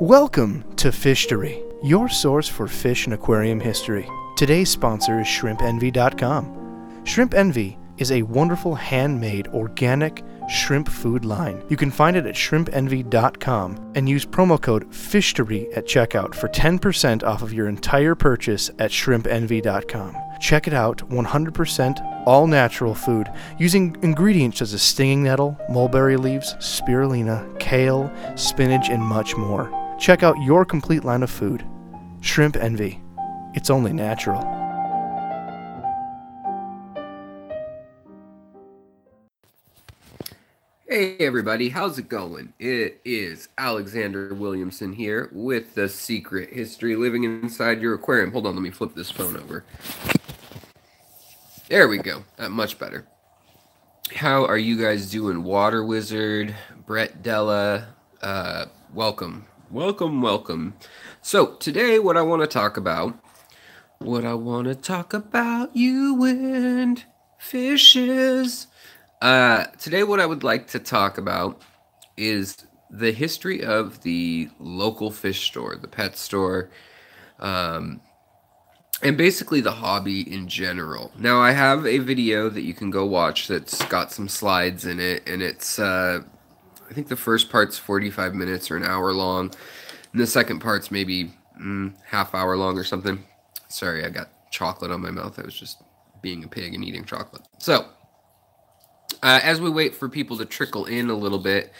Welcome to Fishtory, your source for fish and aquarium history. Today's sponsor is ShrimpEnvy.com. Shrimp Envy is a wonderful handmade organic shrimp food line. You can find it at ShrimpEnvy.com and use promo code FISHTORY at checkout for 10% off of your entire purchase at ShrimpEnvy.com. Check it out 100% all natural food using ingredients such as stinging nettle, mulberry leaves, spirulina, kale, spinach, and much more. Check out your complete line of food. Shrimp Envy. It's only natural. Hey everybody, how's it going? It is Alexander Williamson here with the secret history living inside your aquarium. Hold on, let me flip this phone over. There we go. Uh, much better. How are you guys doing? Water Wizard, Brett Della, uh, welcome. Welcome, welcome. So, today what I want to talk about, what I want to talk about, you and fishes. Uh, today, what I would like to talk about is the history of the local fish store, the pet store, um, and basically the hobby in general. Now, I have a video that you can go watch that's got some slides in it, and it's, uh, I think the first part's 45 minutes or an hour long, and the second part's maybe mm, half hour long or something. Sorry, I got chocolate on my mouth. I was just being a pig and eating chocolate. So, uh, as we wait for people to trickle in a little bit,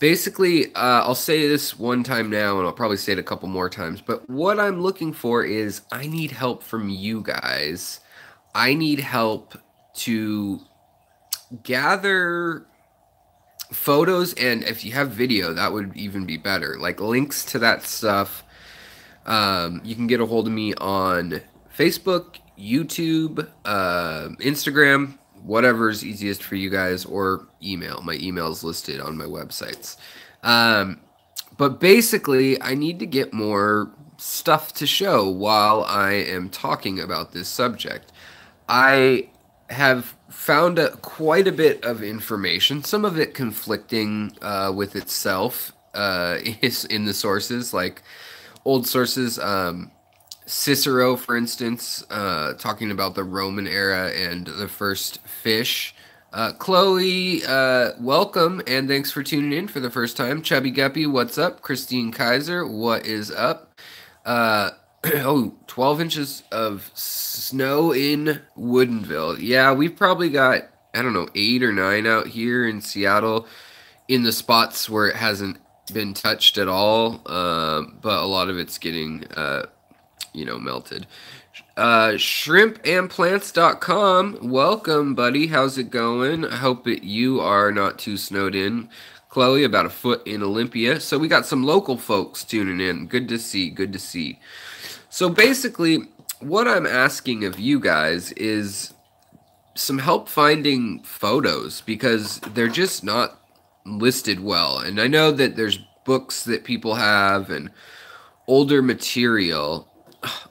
basically, uh, I'll say this one time now, and I'll probably say it a couple more times. But what I'm looking for is I need help from you guys. I need help to gather photos, and if you have video, that would even be better. Like links to that stuff. Um, you can get a hold of me on Facebook, YouTube, uh, Instagram whatever's easiest for you guys, or email. My email is listed on my websites. Um, but basically, I need to get more stuff to show while I am talking about this subject. I have found a, quite a bit of information, some of it conflicting uh, with itself uh, is in the sources, like old sources. Um, Cicero, for instance, uh, talking about the Roman era and the first fish. Uh, Chloe, uh, welcome and thanks for tuning in for the first time. Chubby Guppy, what's up? Christine Kaiser, what is up? Oh, 12 inches of snow in Woodinville. Yeah, we've probably got, I don't know, eight or nine out here in Seattle in the spots where it hasn't been touched at all. Uh, but a lot of it's getting uh, you know, melted. Uh, shrimpandplants.com. Welcome, buddy. How's it going? I hope that you are not too snowed in. Chloe, about a foot in Olympia. So we got some local folks tuning in. Good to see. Good to see. So basically, what I'm asking of you guys is some help finding photos because they're just not listed well. And I know that there's books that people have and older material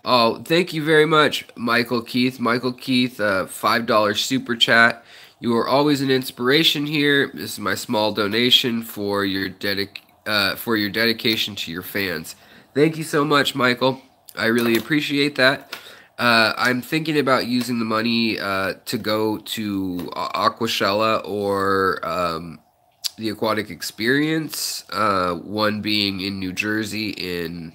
Oh, thank you very much, Michael Keith. Michael Keith, uh, $5 super chat. You are always an inspiration here. This is my small donation for your dedic- uh, for your dedication to your fans. Thank you so much, Michael. I really appreciate that. Uh, I'm thinking about using the money uh, to go to Aquashella or um, the Aquatic Experience, uh, one being in New Jersey in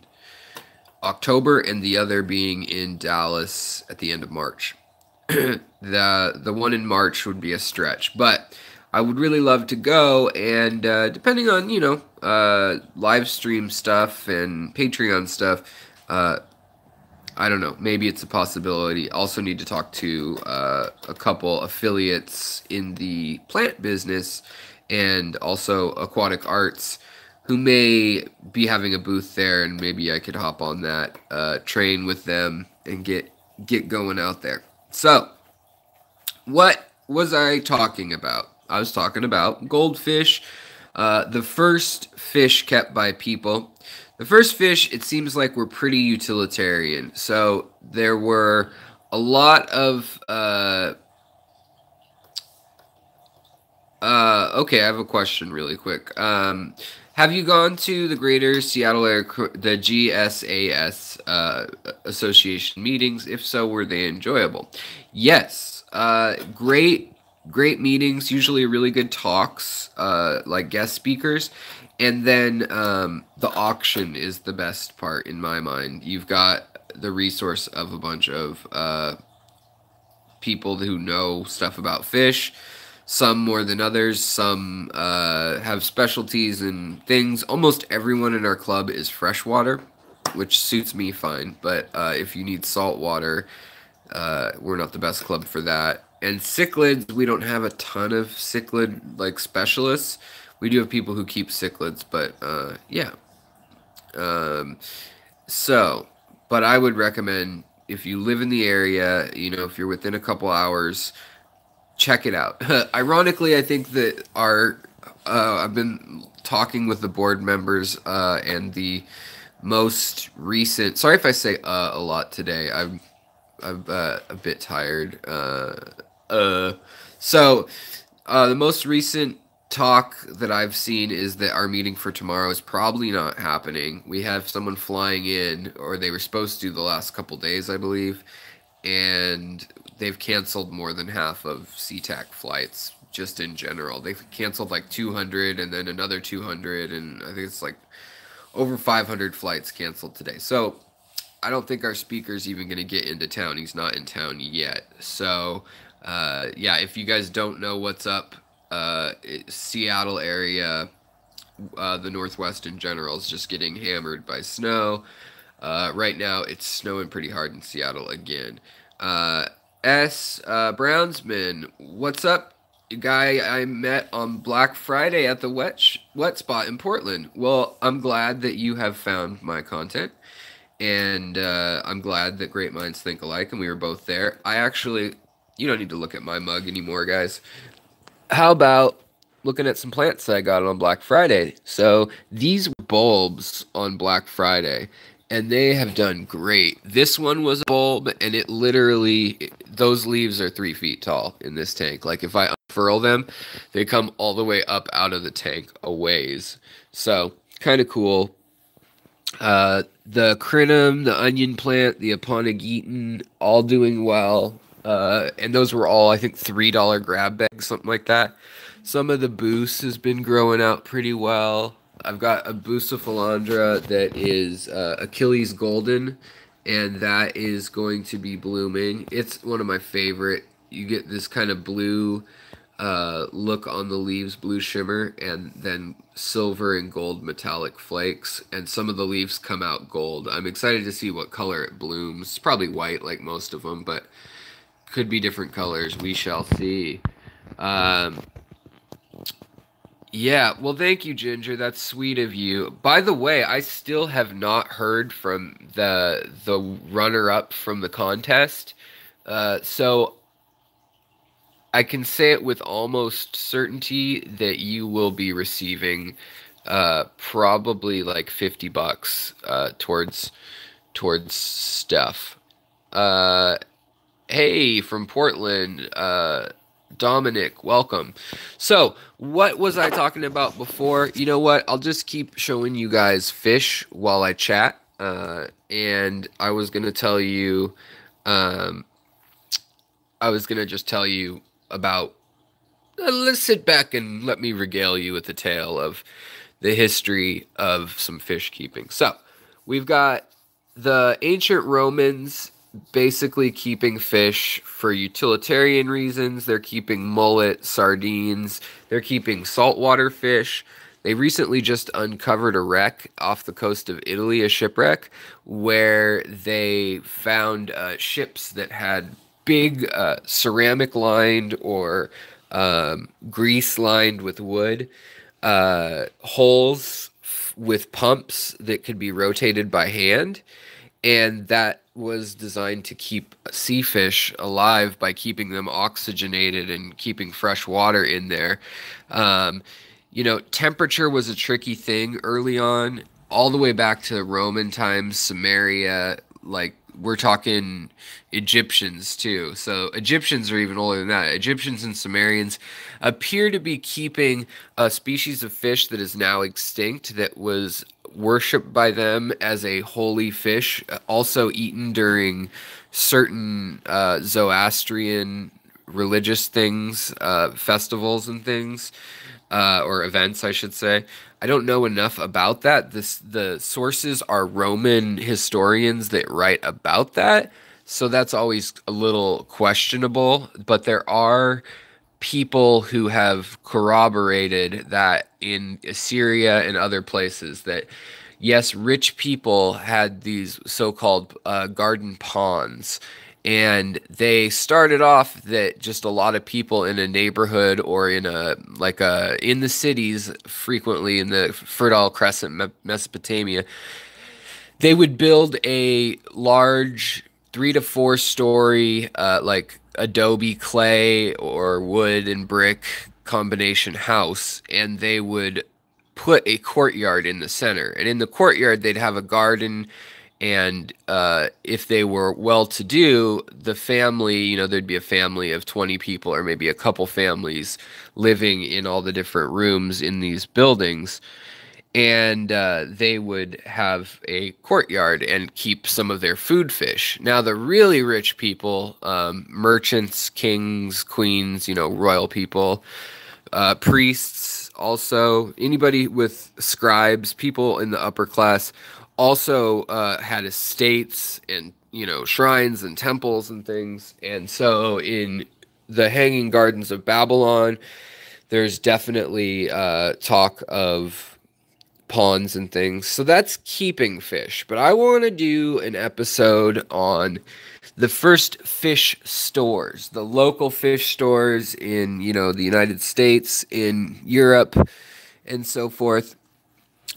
October and the other being in Dallas at the end of March. the the one in March would be a stretch, but I would really love to go. And uh, depending on you know uh, live stream stuff and Patreon stuff, uh, I don't know. Maybe it's a possibility. Also need to talk to uh, a couple affiliates in the plant business and also aquatic arts who may be having a booth there, and maybe I could hop on that uh, train with them and get get going out there. So, what was I talking about? I was talking about goldfish, uh, the first fish kept by people. The first fish, it seems like, were pretty utilitarian. So there were a lot of uh, uh, okay, I have a question really quick. Um, have you gone to the Greater Seattle Air, the GSAS uh, Association meetings? If so, were they enjoyable? Yes. Uh, great, great meetings. Usually, really good talks, uh, like guest speakers, and then um, the auction is the best part in my mind. You've got the resource of a bunch of uh, people who know stuff about fish some more than others. Some uh, have specialties and things. Almost everyone in our club is freshwater, which suits me fine. But uh, if you need salt water, uh, we're not the best club for that. And cichlids, we don't have a ton of cichlid like specialists. We do have people who keep cichlids, but uh, yeah. Um, so, but I would recommend if you live in the area, you know, if you're within a couple hours, check it out. Ironically, I think that our uh, I've been talking with the board members uh, and the most recent. Sorry if I say uh, a lot today. I'm I'm uh, a bit tired. Uh, uh, so the most recent talk that I've seen is that our meeting for tomorrow is probably not happening. We have someone flying in, or they were supposed to the last couple days, I believe, and they've canceled more than half of SeaTac flights just in general. They've canceled like 200 and then another 200, and I think it's like over 500 flights canceled today. So I don't think our speaker's even going to get into town. He's not in town yet. So uh, yeah, if you guys don't know what's up, uh, Seattle area, uh, the Northwest in general is just getting hammered by snow. Uh, right now, it's snowing pretty hard in Seattle again. Uh, S. Uh, Brownsman, what's up, guy I met on Black Friday at the wet sh- wet spot in Portland? Well, I'm glad that you have found my content, and uh, I'm glad that great minds think alike, and we were both there. I actually, you don't need to look at my mug anymore, guys. How about looking at some plants that I got on Black Friday? So these bulbs on Black Friday and they have done great. This one was a bulb, and it literally those leaves are three feet tall in this tank. Like if I unfurl them, they come all the way up out of the tank a ways. So kind of cool. Uh, the crinum, the onion plant, the aponogeton, all doing well. Uh, and those were all I think three dollar grab bags, something like that. Some of the boost has been growing out pretty well. I've got a Bucephalandra that is uh, Achilles Golden, and that is going to be blooming. It's one of my favorite. You get this kind of blue uh, look on the leaves, blue shimmer, and then silver and gold metallic flakes. And some of the leaves come out gold. I'm excited to see what color it blooms. It's probably white, like most of them, but could be different colors. We shall see. Um, yeah, well, thank you, Ginger. That's sweet of you. By the way, I still have not heard from the the runner up from the contest, uh, so I can say it with almost certainty that you will be receiving uh, probably like fifty bucks uh, towards towards stuff. Uh, hey, from Portland. Uh, Dominic, welcome. So, what was I talking about before? You know what? I'll just keep showing you guys fish while I chat. Uh, and I was going to tell you, um, I was going to just tell you about. Uh, let's sit back and let me regale you with the tale of the history of some fish keeping. So, we've got the ancient Romans basically keeping fish for utilitarian reasons. They're keeping mullet, sardines, they're keeping saltwater fish. They recently just uncovered a wreck off the coast of Italy, a shipwreck, where they found uh, ships that had big uh, ceramic lined or um, grease lined with wood uh, holes f- with pumps that could be rotated by hand. And that was designed to keep sea fish alive by keeping them oxygenated and keeping fresh water in there. Um, you know, temperature was a tricky thing early on, all the way back to Roman times, Sumeria, like we're talking Egyptians too. So Egyptians are even older than that. Egyptians and Sumerians appear to be keeping a species of fish that is now extinct that was worshipped by them as a holy fish, also eaten during certain uh, Zoroastrian religious things, uh, festivals and things, uh, or events, I should say. I don't know enough about that. This the sources are Roman historians that write about that, so that's always a little questionable. But there are people who have corroborated that in Assyria and other places that yes, rich people had these so-called uh, garden ponds. And they started off that just a lot of people in a neighborhood or in a like a in the cities frequently in the fertile crescent mesopotamia they would build a large three to four story uh, like adobe clay or wood and brick combination house and they would put a courtyard in the center. And in the courtyard they'd have a garden and uh, if they were well to do the family you know there'd be a family of 20 people or maybe a couple families living in all the different rooms in these buildings and uh, they would have a courtyard and keep some of their food fish. Now the really rich people um, merchants kings queens you know royal people uh, priests also anybody with scribes people in the upper class also uh, had estates and you know shrines and temples and things. And so in the hanging gardens of babylon there's definitely uh, talk of ponds and things so that's keeping fish but i want to do an episode on the first fish stores the local fish stores in you know the united states in europe and so forth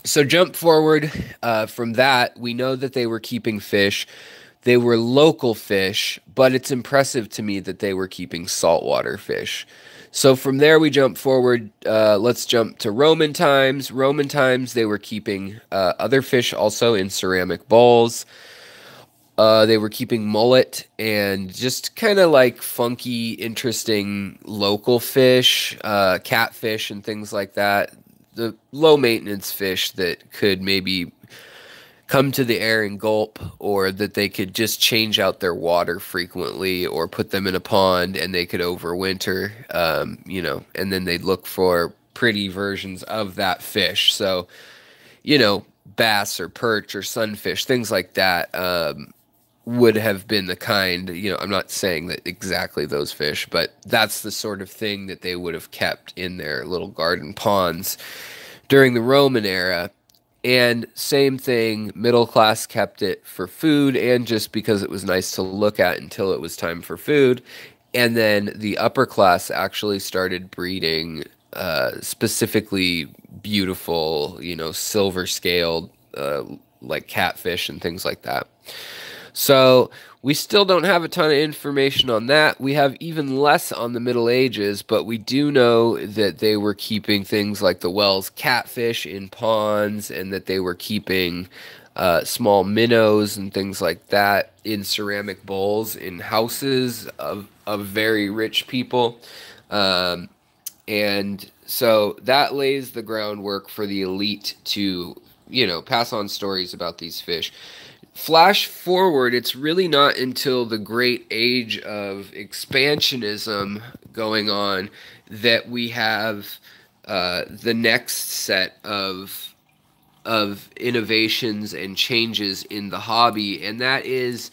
so jump forward uh, from that. We know that they were keeping fish. They were local fish, but it's impressive to me that they were keeping saltwater fish. So from there, we jump forward. Uh, let's jump to Roman times. Roman times, they were keeping uh, other fish also in ceramic bowls. Uh, they were keeping mullet and just kind of like funky, interesting local fish, uh, catfish, and things like that the low maintenance fish that could maybe come to the air and gulp or that they could just change out their water frequently or put them in a pond and they could overwinter um, you know and then they'd look for pretty versions of that fish so you know bass or perch or sunfish things like that um, would have been the kind, you know, I'm not saying that exactly those fish, but that's the sort of thing that they would have kept in their little garden ponds during the Roman era. And same thing, middle class kept it for food and just because it was nice to look at until it was time for food. And then the upper class actually started breeding uh, specifically beautiful, you know, silver scaled, uh, like catfish and things like that. So we still don't have a ton of information on that. We have even less on the Middle Ages, but we do know that they were keeping things like the Wells catfish in ponds and that they were keeping uh, small minnows and things like that in ceramic bowls in houses of, of very rich people. Um, and so that lays the groundwork for the elite to, you know, pass on stories about these fish flash forward, it's really not until the great age of expansionism going on that we have uh, the next set of of innovations and changes in the hobby, and that is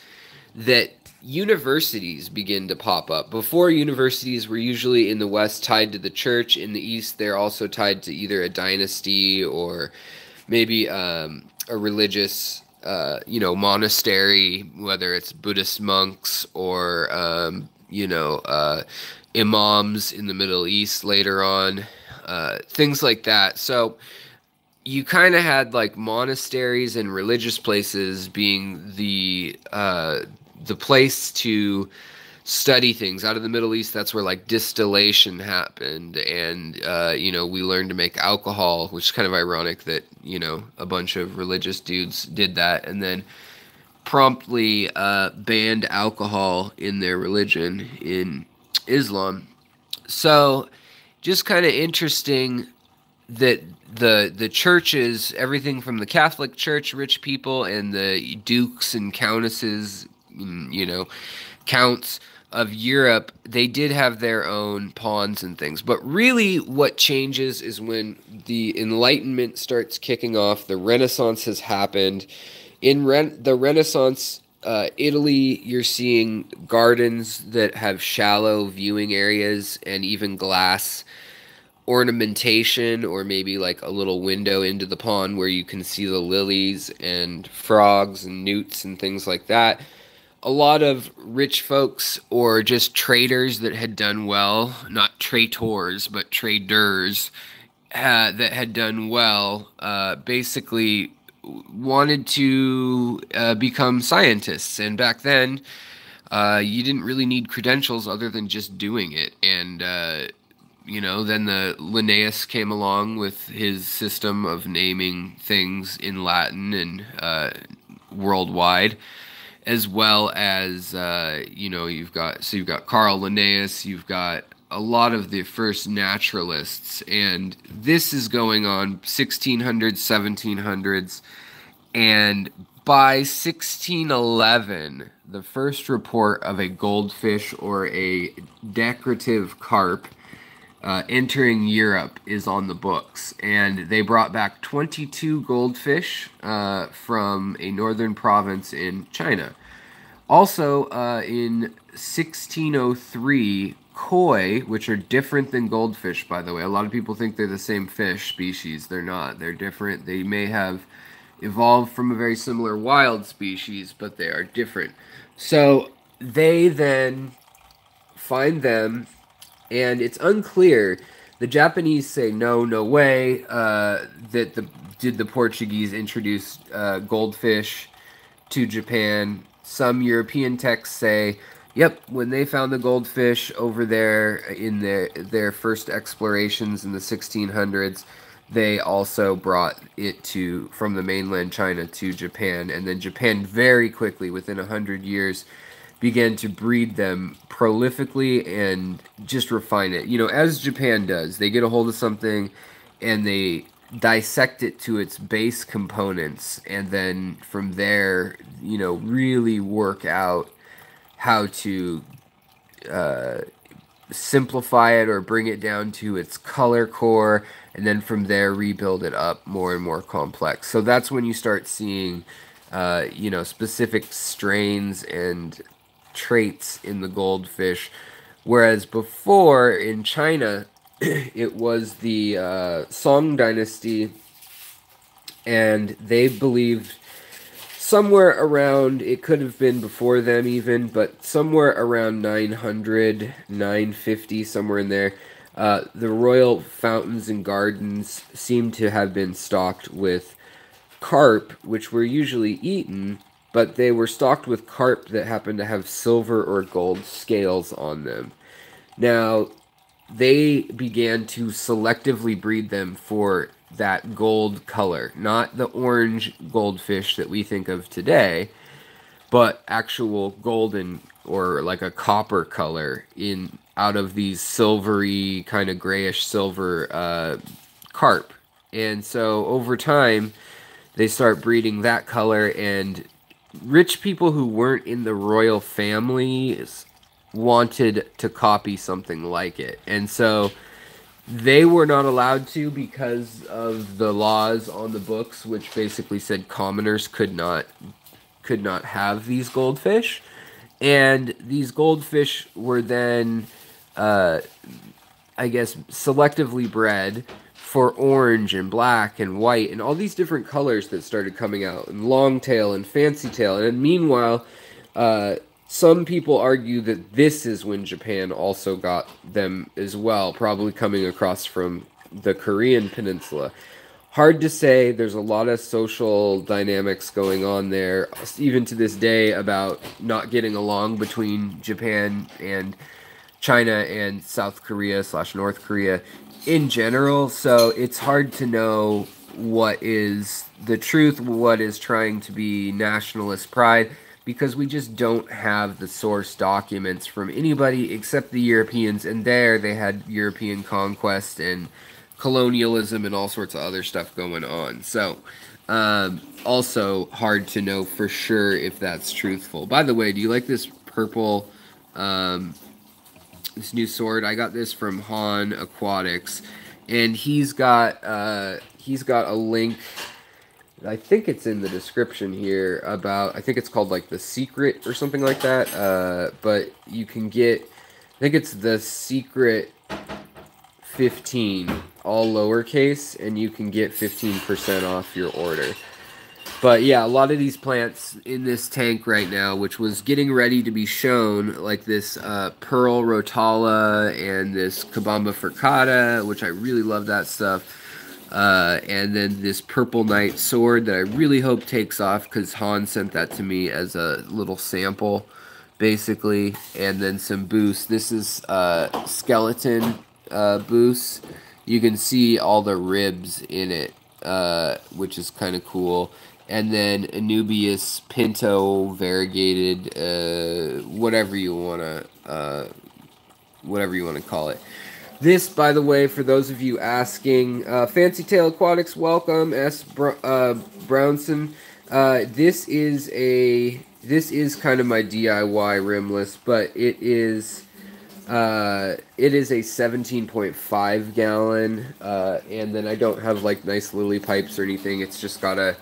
that universities begin to pop up. Before universities were usually in the West tied to the church, in the East they're also tied to either a dynasty or maybe um, a religious uh, you know, monastery, whether it's Buddhist monks or, um, you know, uh, imams in the Middle East later on, uh, things like that. So you kind of had like monasteries and religious places being the uh, the place to study things out of the Middle East. That's where like distillation happened, and uh, you know we learned to make alcohol, which is kind of ironic that you know a bunch of religious dudes did that, and then promptly uh, banned alcohol in their religion in Islam. So, just kind of interesting that the the churches, everything from the Catholic Church, rich people, and the dukes and countesses, mm, you know, counts of Europe, they did have their own pawns and things. But really, what changes is when the Enlightenment starts kicking off, the Renaissance has happened. In Ren- the Renaissance, uh, Italy, you're seeing gardens that have shallow viewing areas and even glass ornamentation, or maybe like a little window into the pond where you can see the lilies and frogs and newts and things like that a lot of rich folks or just traders that had done well, not traitors, but traders uh, that had done well, uh, basically wanted to uh, become scientists. And back then, uh, you didn't really need credentials other than just doing it. And, uh, you know, then the Linnaeus came along with his system of naming things in Latin and uh, worldwide as well as uh, you know you've got so you've got Carl Linnaeus, you've got a lot of the first naturalists, and this is going on 1600s, 1700s, and by 1611, the first report of a goldfish or a decorative carp uh, entering Europe is on the books, and they brought back 22 goldfish uh, from a northern province in China. Also, uh, in 1603, koi, which are different than goldfish, by the way. A lot of people think they're the same fish species. They're not. They're different. They may have evolved from a very similar wild species, but they are different. So they then find them and it's unclear. The Japanese say no, no way. Uh, that the did the Portuguese introduce uh, goldfish to Japan? Some European texts say, yep, when they found the goldfish over there in their their first explorations in the 1600s, they also brought it to from the mainland China to Japan, and then Japan very quickly, within a hundred years, began to breed them prolifically and just refine it. You know, as Japan does, they get a hold of something and they dissect it to its base components and then from there, you know, really work out how to uh, simplify it or bring it down to its color core and then from there rebuild it up more and more complex. So that's when you start seeing uh, you know specific strains and traits in the goldfish. Whereas before in China, it was the uh, Song dynasty, and they believed somewhere around, it could have been before them even, but somewhere around 900, 950, somewhere in there. Uh, the royal fountains and gardens seem to have been stocked with carp, which were usually eaten, but they were stocked with carp that happened to have silver or gold scales on them. Now, they began to selectively breed them for that gold color, not the orange goldfish that we think of today, but actual golden or like a copper color in out of these silvery kind of grayish silver uh, carp. And so over time, they start breeding that color and rich people who weren't in the royal families wanted to copy something like it. And so they were not allowed to because of the laws on the books which basically said commoners could not could not have these goldfish. And these goldfish were then uh, I guess selectively bred for orange and black and white and all these different colors that started coming out and long tail and fancy tail and meanwhile uh, some people argue that this is when japan also got them as well probably coming across from the korean peninsula. Hard to say. There's a lot of social dynamics going on there even to this day about not getting along between japan and china and south korea slash north korea in general, so it's hard to know what is the truth, what is trying to be nationalist pride, because we just don't have the source documents from anybody except the Europeans. And there they had European conquest and colonialism and all sorts of other stuff going on. So, um, also hard to know for sure if that's truthful. By the way, do you like this purple, um, this new sword? I got this from Han Aquatics, and he's got uh, he's got a link. I think it's in the description here about. I think it's called like the secret or something like that. Uh, but you can get. I think it's the secret 15 all lowercase and you can get 15% off your order but yeah a lot of these plants in this tank right now which was getting ready to be shown like this uh, pearl rotala and this cabomba furcata which i really love that stuff uh, and then this purple knight sword that i really hope takes off because han sent that to me as a little sample basically and then some boosts this is uh, skeleton uh, boosts you can see all the ribs in it, uh, which is kind of cool. And then Anubias Pinto variegated, uh, whatever you wanna, uh, whatever you wanna call it. This, by the way, for those of you asking, uh, Fancy Tail Aquatics, welcome, S. Br- uh, Brownson. Uh, this is a this is kind of my DIY rimless, but it is uh, it is a 17.5 gallon, uh, and then I don't have like nice lily pipes or anything. It's just got a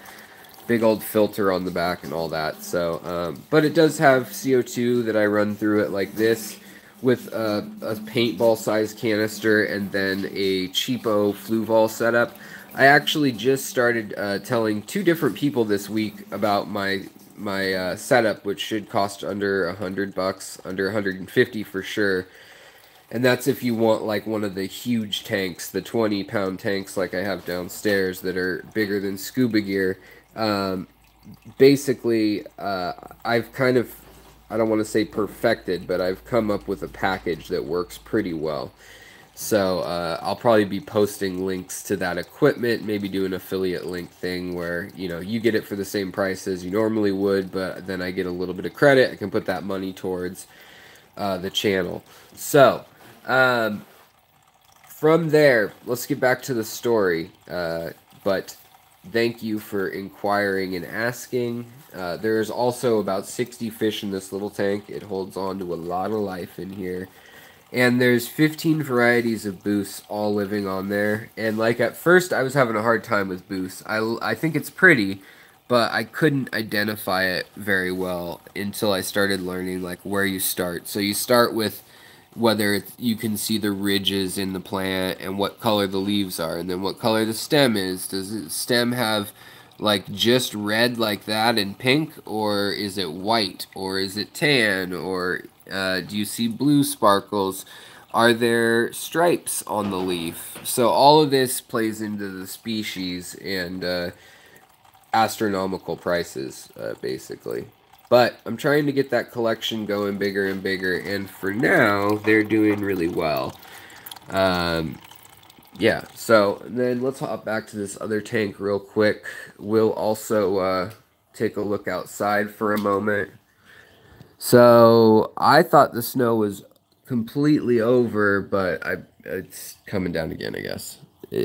big old filter on the back and all that. So, um, but it does have CO2 that I run through it like this with a, a paintball size canister and then a cheapo Fluval setup. I actually just started uh, telling two different people this week about my my uh, setup, which should cost under a hundred bucks, under 150 for sure. And that's if you want like one of the huge tanks, the 20 pound tanks like I have downstairs that are bigger than scuba gear. Um, basically, uh, I've kind of, I don't want to say perfected, but I've come up with a package that works pretty well. So uh, I'll probably be posting links to that equipment, maybe do an affiliate link thing where you know you get it for the same price as you normally would, but then I get a little bit of credit. I can put that money towards uh, the channel. So um, from there, let's get back to the story. Uh, but thank you for inquiring and asking. Uh, there's also about 60 fish in this little tank. It holds on to a lot of life in here. And there's 15 varieties of boosts all living on there. And like at first, I was having a hard time with boosts. I, I think it's pretty, but I couldn't identify it very well until I started learning like where you start. So you start with whether you can see the ridges in the plant and what color the leaves are, and then what color the stem is. Does the stem have like just red like that and pink, or is it white, or is it tan, or uh, do you see blue sparkles? Are there stripes on the leaf? So all of this plays into the species and uh, astronomical prices, uh, basically. But I'm trying to get that collection going bigger and bigger, and for now, they're doing really well. Um, yeah, so then let's hop back to this other tank real quick. We'll also uh, take a look outside for a moment. So I thought the snow was completely over, but I it's coming down again. I guess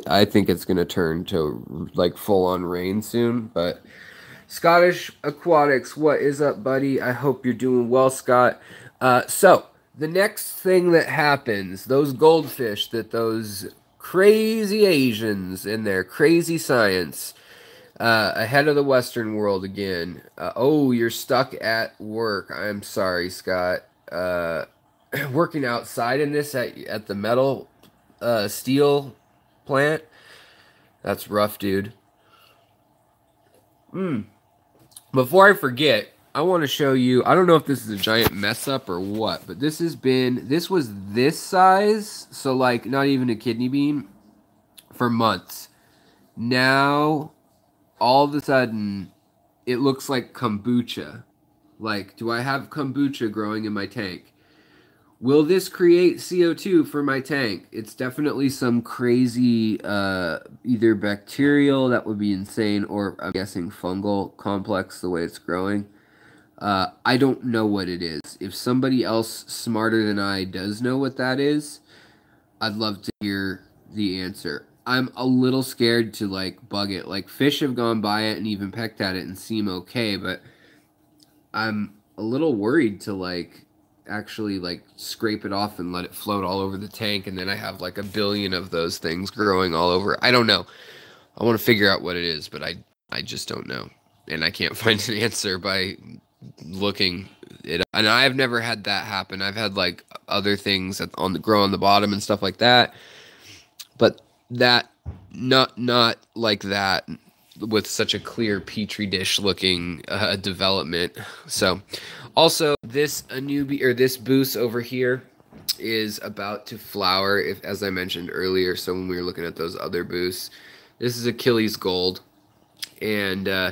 I think it's gonna turn to like full on rain soon. But Scottish Aquatics, what is up, buddy? I hope you're doing well, Scott. Uh, so the next thing that happens, those goldfish that those crazy Asians in their crazy science uh, ahead of the Western world again. Uh, oh, you're stuck at work. I'm sorry, Scott. Uh, working outside in this at, at the metal uh, steel plant. That's rough, dude. Hmm. Before I forget, I want to show you. I don't know if this is a giant mess up or what, but this has been. This was this size, so like not even a kidney bean, for months. Now all of a sudden it looks like kombucha. Like, do I have kombucha growing in my tank? Will this create CO2 for my tank? It's definitely some crazy, uh, either bacterial, that would be insane, or I'm guessing fungal complex the way it's growing. Uh, I don't know what it is. If somebody else smarter than I does know what that is, I'd love to hear the answer. I'm a little scared to like bug it. Like fish have gone by it and even pecked at it and seem okay, but I'm a little worried to like actually like scrape it off and let it float all over the tank and then I have like a billion of those things growing all over. I don't know. I want to figure out what it is, but I I just don't know. And I can't find an answer by looking it and I've never had that happen. I've had like other things on the grow on the bottom and stuff like that. But that not not like that with such a clear petri dish looking uh, development. So, also this Anubi or this boost over here is about to flower. If as I mentioned earlier, so when we were looking at those other boosts, this is Achilles gold, and uh,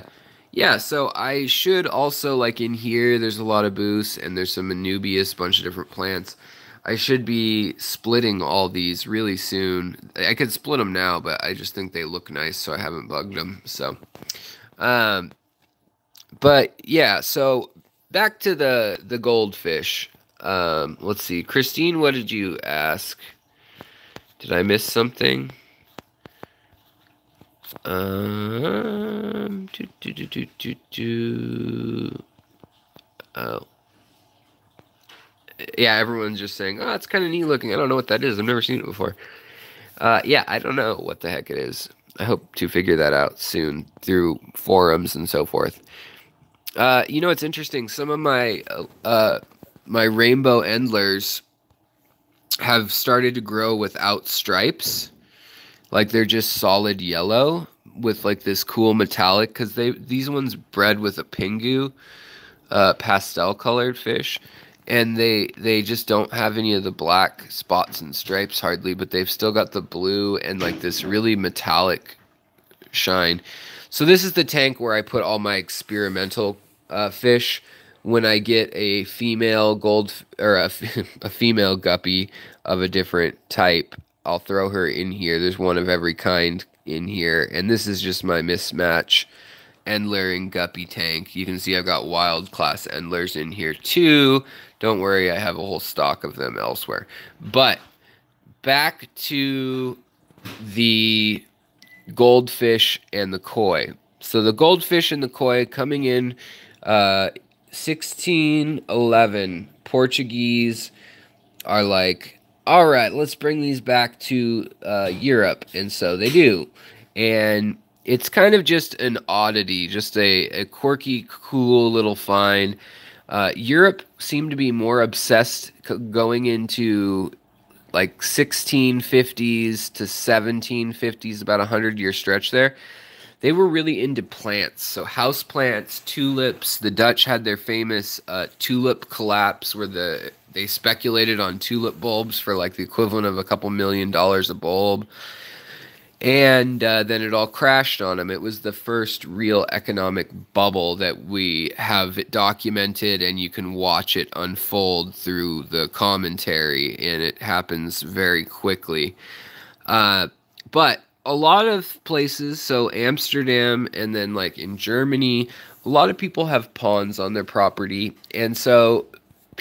yeah. So I should also like in here. There's a lot of boosts and there's some Anubias, bunch of different plants. I should be splitting all these really soon. I could split them now, but I just think they look nice, so I haven't bugged them. So, um, but yeah. So back to the the goldfish. Um, let's see, Christine, what did you ask? Did I miss something? Um, do, do, do, do, do, do. Oh yeah, everyone's just saying, "Oh, it's kind of neat looking." I don't know what that is. I've never seen it before. Uh, yeah, I don't know what the heck it is. I hope to figure that out soon through forums and so forth. Uh, you know, it's interesting. Some of my uh, my rainbow endlers have started to grow without stripes, like they're just solid yellow with like this cool metallic. Because they these ones bred with a pingu, uh, pastel colored fish and they they just don't have any of the black spots and stripes hardly but they've still got the blue and like this really metallic shine so this is the tank where i put all my experimental uh, fish when i get a female gold or a, a female guppy of a different type i'll throw her in here there's one of every kind in here and this is just my mismatch Endler and Guppy tank. You can see I've got wild class Endlers in here too. Don't worry, I have a whole stock of them elsewhere. But back to the goldfish and the koi. So the goldfish and the koi coming in uh, 1611 Portuguese are like, all right, let's bring these back to uh, Europe. And so they do. And it's kind of just an oddity, just a, a quirky, cool little find. Uh, Europe seemed to be more obsessed going into like 1650s to 1750s, about a hundred year stretch there. They were really into plants, so house plants, tulips. The Dutch had their famous uh, tulip collapse, where the they speculated on tulip bulbs for like the equivalent of a couple million dollars a bulb and uh, then it all crashed on them. It was the first real economic bubble that we have documented, and you can watch it unfold through the commentary, and it happens very quickly. Uh, but a lot of places, so Amsterdam, and then like in Germany, a lot of people have ponds on their property, and so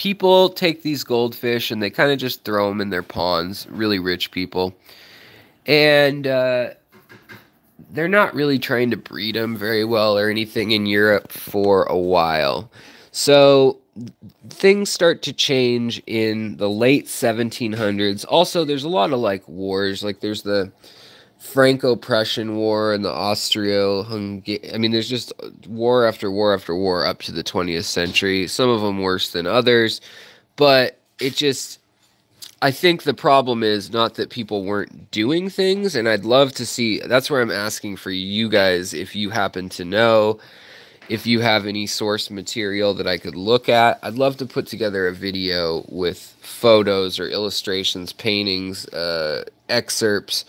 people take these goldfish and they kind of just throw them in their ponds. Really rich people and uh, they're not really trying to breed them very well or anything in Europe for a while. So things start to change in the late 1700s. Also, there's a lot of like wars, like there's the Franco-Prussian War and the Austro-Hungarian. I mean, there's just war after war after war up to the 20th century. Some of them worse than others, but it just I think the problem is not that people weren't doing things, and I'd love to see. That's where I'm asking for you guys if you happen to know, if you have any source material that I could look at. I'd love to put together a video with photos or illustrations, paintings, uh, excerpts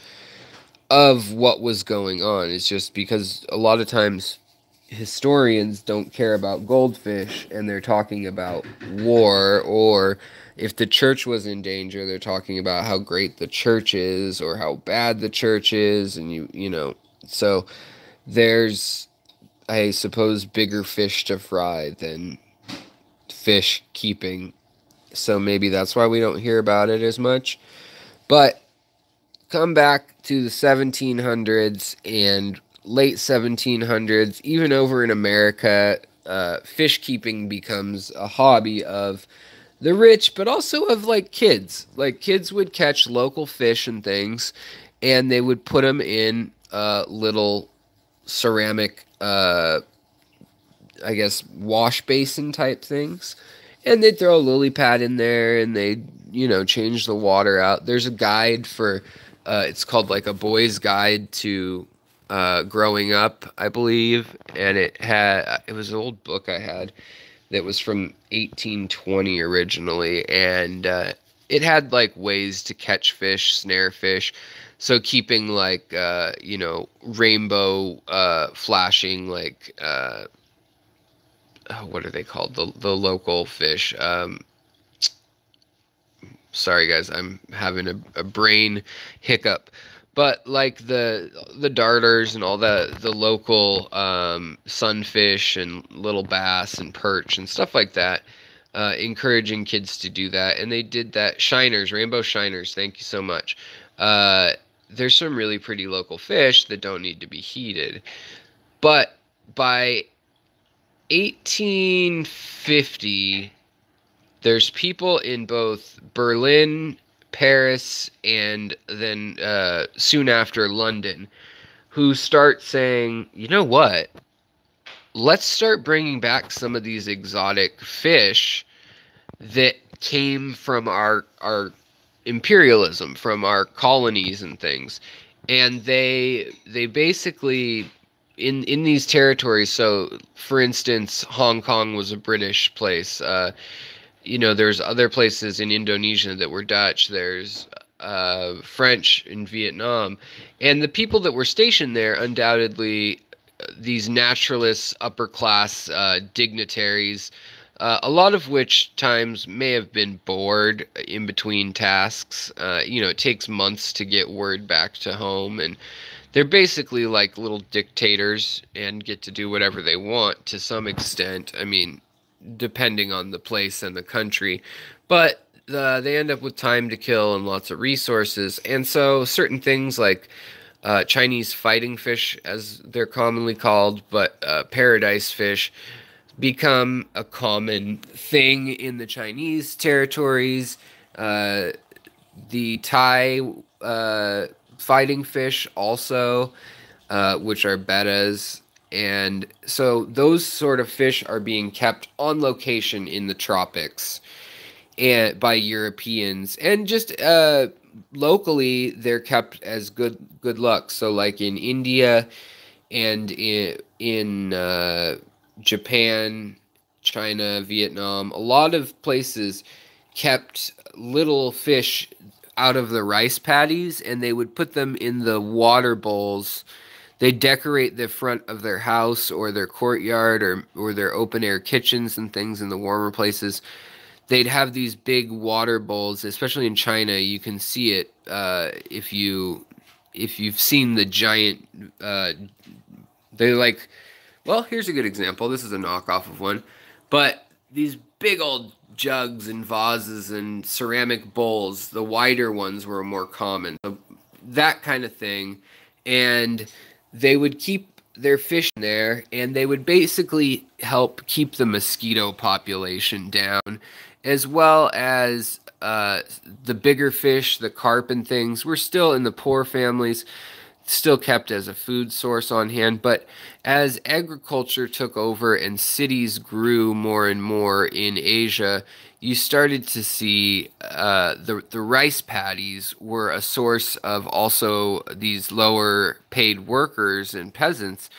of what was going on. It's just because a lot of times historians don't care about goldfish and they're talking about war or if the church was in danger they're talking about how great the church is or how bad the church is and you you know. So there's i suppose bigger fish to fry than fish keeping. So maybe that's why we don't hear about it as much. But come back to the 1700s and late 1700s, even over in America, uh, fish keeping becomes a hobby of the rich, but also of like kids. Like kids would catch local fish and things, and they would put them in uh, little ceramic, uh, I guess, wash basin type things. And they'd throw a lily pad in there and they'd, you know, change the water out. There's a guide for, uh, it's called like a boy's guide to uh, growing up, I believe, and it had it was an old book I had that was from 1820 originally, and uh, it had like ways to catch fish, snare fish. So keeping like uh, you know rainbow uh, flashing like uh, oh, what are they called the the local fish. Um, sorry guys, I'm having a, a brain hiccup. But like the the darters and all the the local um, sunfish and little bass and perch and stuff like that uh, encouraging kids to do that. And they did that shiners rainbow shiners thank you so much. Uh, there's some really pretty local fish that don't need to be heated. But by 1850 there's people in both berlin Paris, and then uh, soon after London, who start saying, you know what? Let's start bringing back some of these exotic fish that came from our our imperialism, from our colonies and things, and they they basically in in these territories. So, for instance, Hong Kong was a British place. Uh, you know, there's other places in Indonesia that were Dutch. There's uh, French in Vietnam, and the people that were stationed there undoubtedly uh, these naturalists, upper class uh, dignitaries. Uh, a lot of which times may have been bored in between tasks. Uh, you know, it takes months to get word back to home, and they're basically like little dictators and get to do whatever they want to some extent. I mean, depending on the place and the country. But uh, they end up with time to kill and lots of resources. And so certain things like uh, Chinese fighting fish, as they're commonly called, but uh, paradise fish, become a common thing in the Chinese territories. Uh, the Thai uh, fighting fish also, uh, which are bettas, and so those sort of fish are being kept on location in the tropics and by Europeans and just uh, locally they're kept as good good luck. So like in India and in in uh, Japan, China, Vietnam, a lot of places kept little fish out of the rice paddies and they would put them in the water bowls they decorate the front of their house or their courtyard or or their open air kitchens and things in the warmer places. They'd have these big water bowls especially in china you can see it uh, if you if you've seen the giant uh, they're like well here's a good example. This is a knockoff of one. But these big old jugs and vases and ceramic bowls the wider ones were more common. So that kind of thing. And they would keep their fish there and they would basically help keep the mosquito population down as well as uh, the bigger fish the carp and things were still in the poor families still kept as a food source on hand. But as agriculture took over and cities grew more and more in asia you started to see uh, the the rice paddies were a source of also these lower paid workers and peasants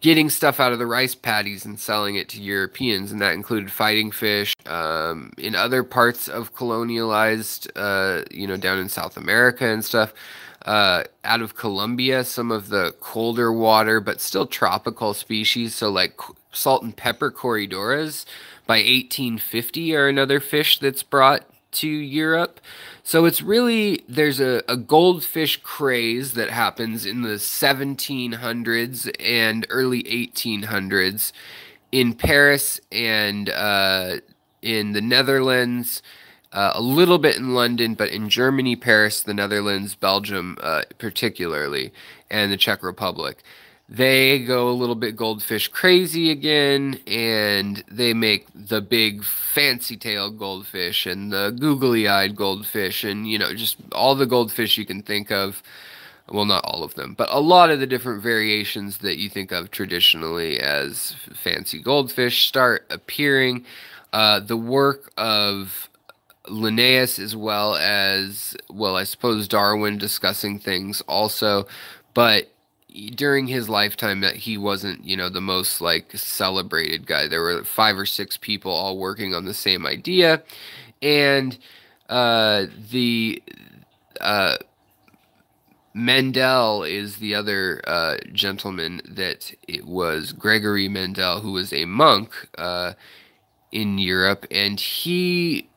getting stuff out of the rice paddies and selling it to Europeans, and that included fighting fish. Um, in other parts of colonialized, uh, you know, down in South America and stuff, uh, out of Colombia, some of the colder water but still tropical species. So, like salt and pepper corydoras by 1850 are another fish that's brought to Europe. So it's really there's a, a goldfish craze that happens in the 1700s and early 1800s in Paris and uh, in the Netherlands. Uh, a little bit in London, but in Germany, Paris, the Netherlands, Belgium, uh, particularly, and the Czech Republic they go a little bit goldfish crazy again and they make the big fancy tailed goldfish and the googly eyed goldfish and you know just all the goldfish you can think of. Well not all of them but a lot of the different variations that you think of traditionally as fancy goldfish start appearing. Uh, the work of linnaeus as well as well i suppose darwin discussing things also but during his lifetime that he wasn't you know the most like celebrated guy. There were five or six people all working on the same idea. And uh, the uh, Mendel is the other uh, gentleman that it was Gregory Mendel, who was a monk uh, in Europe, and he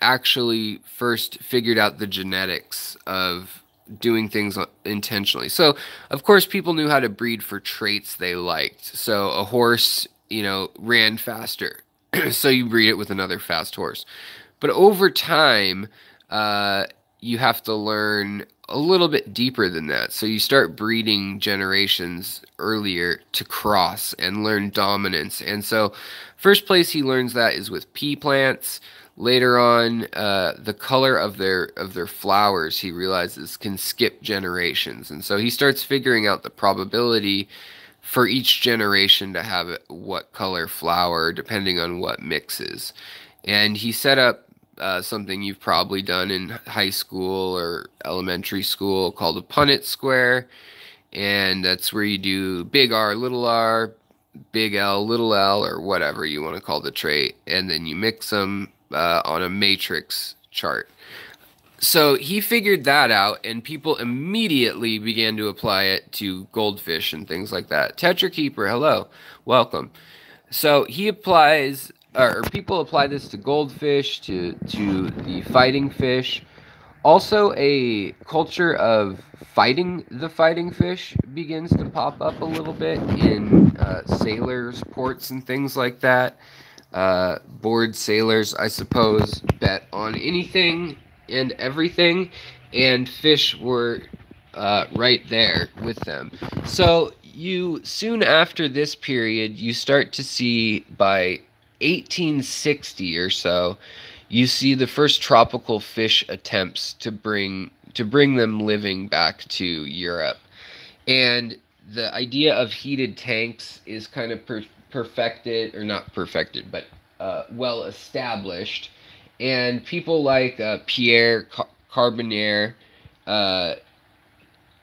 actually first figured out the genetics of doing things intentionally. So, of course, people knew how to breed for traits they liked. So, a horse, you know, ran faster. so, you breed it with another fast horse. But over time, uh, you have to learn a little bit deeper than that. So, you start breeding generations earlier to cross and learn dominance. And so, first place he learns that is with pea plants. Later on, uh, the color of their of their flowers he realizes can skip generations, and so he starts figuring out the probability for each generation to have what color flower depending on what mixes. And he set up uh, something you've probably done in high school or elementary school called a Punnett square. And that's where you do big R, little r, big L, little l, or whatever you want to call the trait. And then you mix them uh, on a matrix chart. So he figured that out, and people immediately began to apply it to goldfish and things like that. Tetra Keeper, hello, welcome. So he applies, or people apply this to goldfish, to to the fighting fish. Also, a culture of fighting the fighting fish begins to pop up a little bit in uh, sailors' ports and things like that uh, sailors, I suppose, bet on anything and everything, and fish were uh, right there with them. So you soon after this period, you start to see by 1860 or so, you see the first tropical fish attempts to bring to bring them living back to Europe, and the idea of heated tanks is kind of per- perfected or not perfected, but uh, well established. And people like uh, Pierre Car- Carbonnier, uh,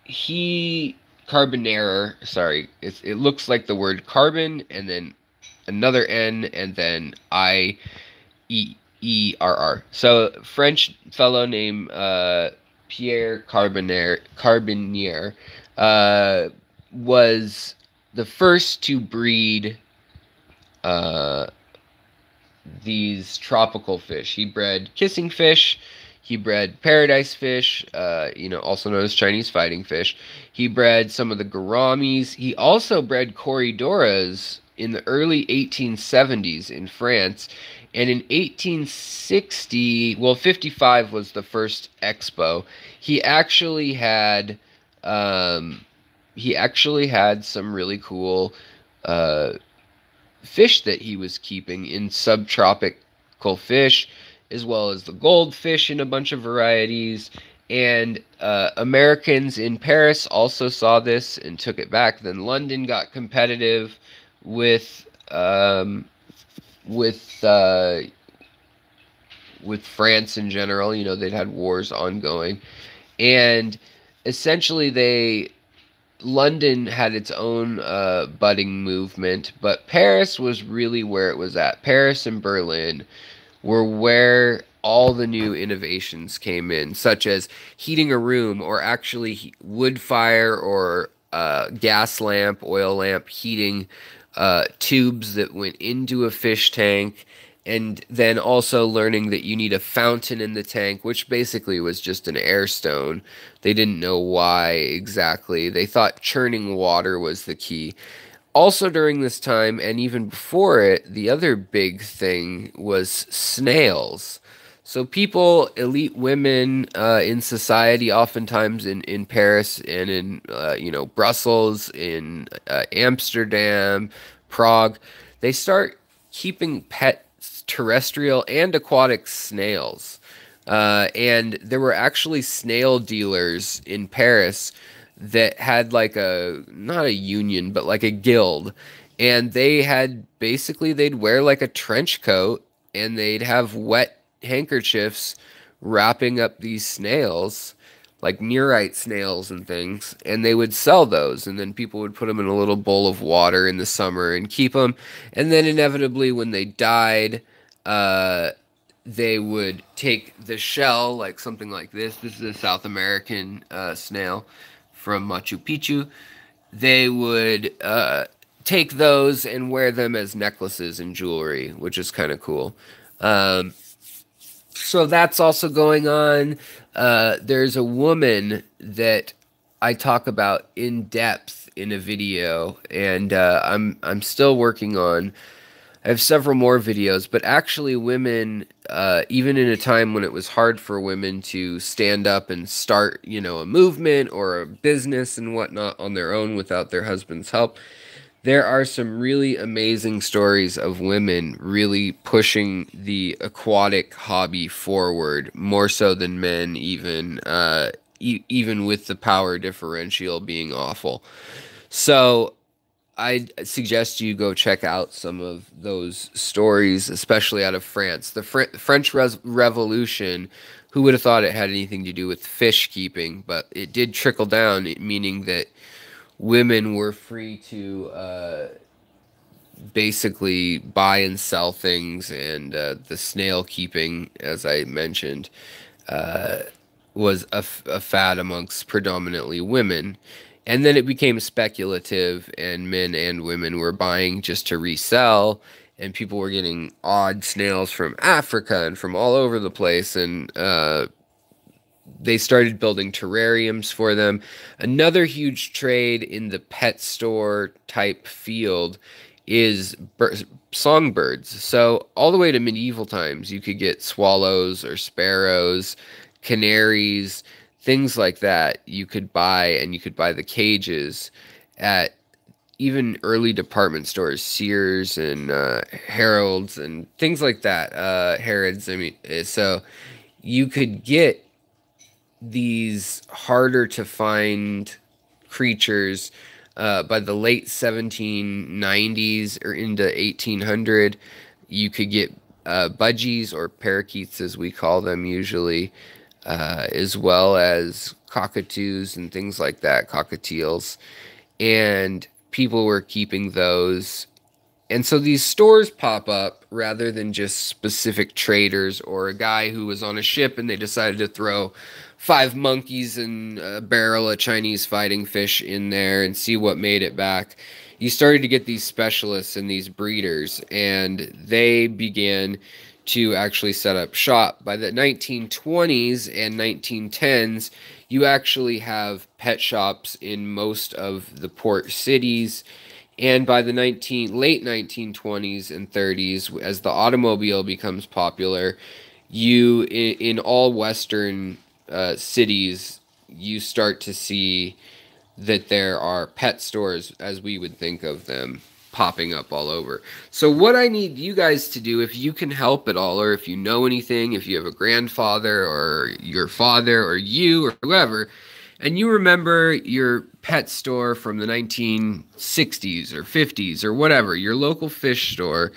he Carbonaire, sorry, it, it looks like the word carbon and then another N and then I E E R R. So French fellow named uh, Pierre Carbonnier Carbonnier uh, was the first to breed uh, these tropical fish. He bred kissing fish. He bred paradise fish, uh, you know, also known as Chinese fighting fish. He bred some of the gouramis. He also bred corydoras in the early 1870s in France. And in 1860, well, 55 was the first expo. He actually had, um, he actually had some really cool uh, fish that he was keeping in subtropical fish, as well as the goldfish in a bunch of varieties. And uh, Americans in Paris also saw this and took it back. Then London got competitive with um, with uh, with France in general. You know, they'd had wars ongoing, and essentially they London had its own uh, budding movement, but Paris was really where it was at. Paris and Berlin were where all the new innovations came in, such as heating a room or actually wood fire or uh, gas lamp, oil lamp heating uh, tubes that went into a fish tank. And then also learning that you need a fountain in the tank, which basically was just an air stone. They didn't know why exactly. They thought churning water was the key also during this time and even before it, the other big thing was snails. So people, elite women uh, in society, oftentimes in, in Paris and in uh, you know Brussels, in uh, Amsterdam, Prague, they start keeping pet terrestrial and aquatic snails. Uh, and there were actually snail dealers in Paris that had like a not a union but like a guild. And they had basically they'd wear like a trench coat and they'd have wet handkerchiefs wrapping up these snails like nerite snails and things and they would sell those. And then people would put them in a little bowl of water in the summer and keep them and then inevitably when they died uh, they would take the shell like something like this this is a south american uh, snail from Machu Picchu, they would uh, take those and wear them as necklaces and jewelry, which is kind of cool. Um, so that's also going on. Uh, there's a woman that I talk about in depth in a video, and uh, I'm I'm still working on I have several more videos, but actually, women, uh, even in a time when it was hard for women to stand up and start, you know, a movement or a business and whatnot on their own without their husband's help, there are some really amazing stories of women really pushing the aquatic hobby forward more so than men, even uh, e- even with the power differential being awful. So I suggest you go check out some of those stories, especially out of France. The Fr- French Res- Revolution, who would have thought it had anything to do with fish keeping, but it did trickle down, meaning that women were free to uh, basically buy and sell things, and uh, the snail keeping, as I mentioned, uh, was a, f- a fad amongst predominantly women and then it became speculative and men and women were buying just to resell. And people were getting odd snails from africa and from all over the place. And uh, they started building terrariums for them. Another huge trade in the pet store type field is bir- songbirds. So all the way to medieval times you could get swallows or sparrows canaries things like that you could buy and you could buy the cages at even early department stores sears and uh, Harrods and things like that uh, harrods i mean eh, so you could get these harder to find creatures uh, by the late 1790s or into 1800 you could get uh, budgies or parakeets as we call them usually uh, as well as cockatoos and things like that, cockatiels. And people were keeping those. And so these stores pop up rather than just specific traders or a guy who was on a ship and they decided to throw five monkeys and a barrel of Chinese fighting fish in there and see what made it back. You started to get these specialists and these breeders, and they began to actually set up shop. By the 1920s and 1910s, you actually have pet shops in most of the port cities. And by the 19 late 1920s and 30s, as the automobile becomes popular, you in, in all Western uh, cities, you start to see that there are pet stores as we would think of them popping up all over. So, what I need you guys to do, if you can help at all, or if you know anything, if you have a grandfather or your father or you or whoever, and you remember your pet store from the 1960s or 50s or whatever, your local fish store,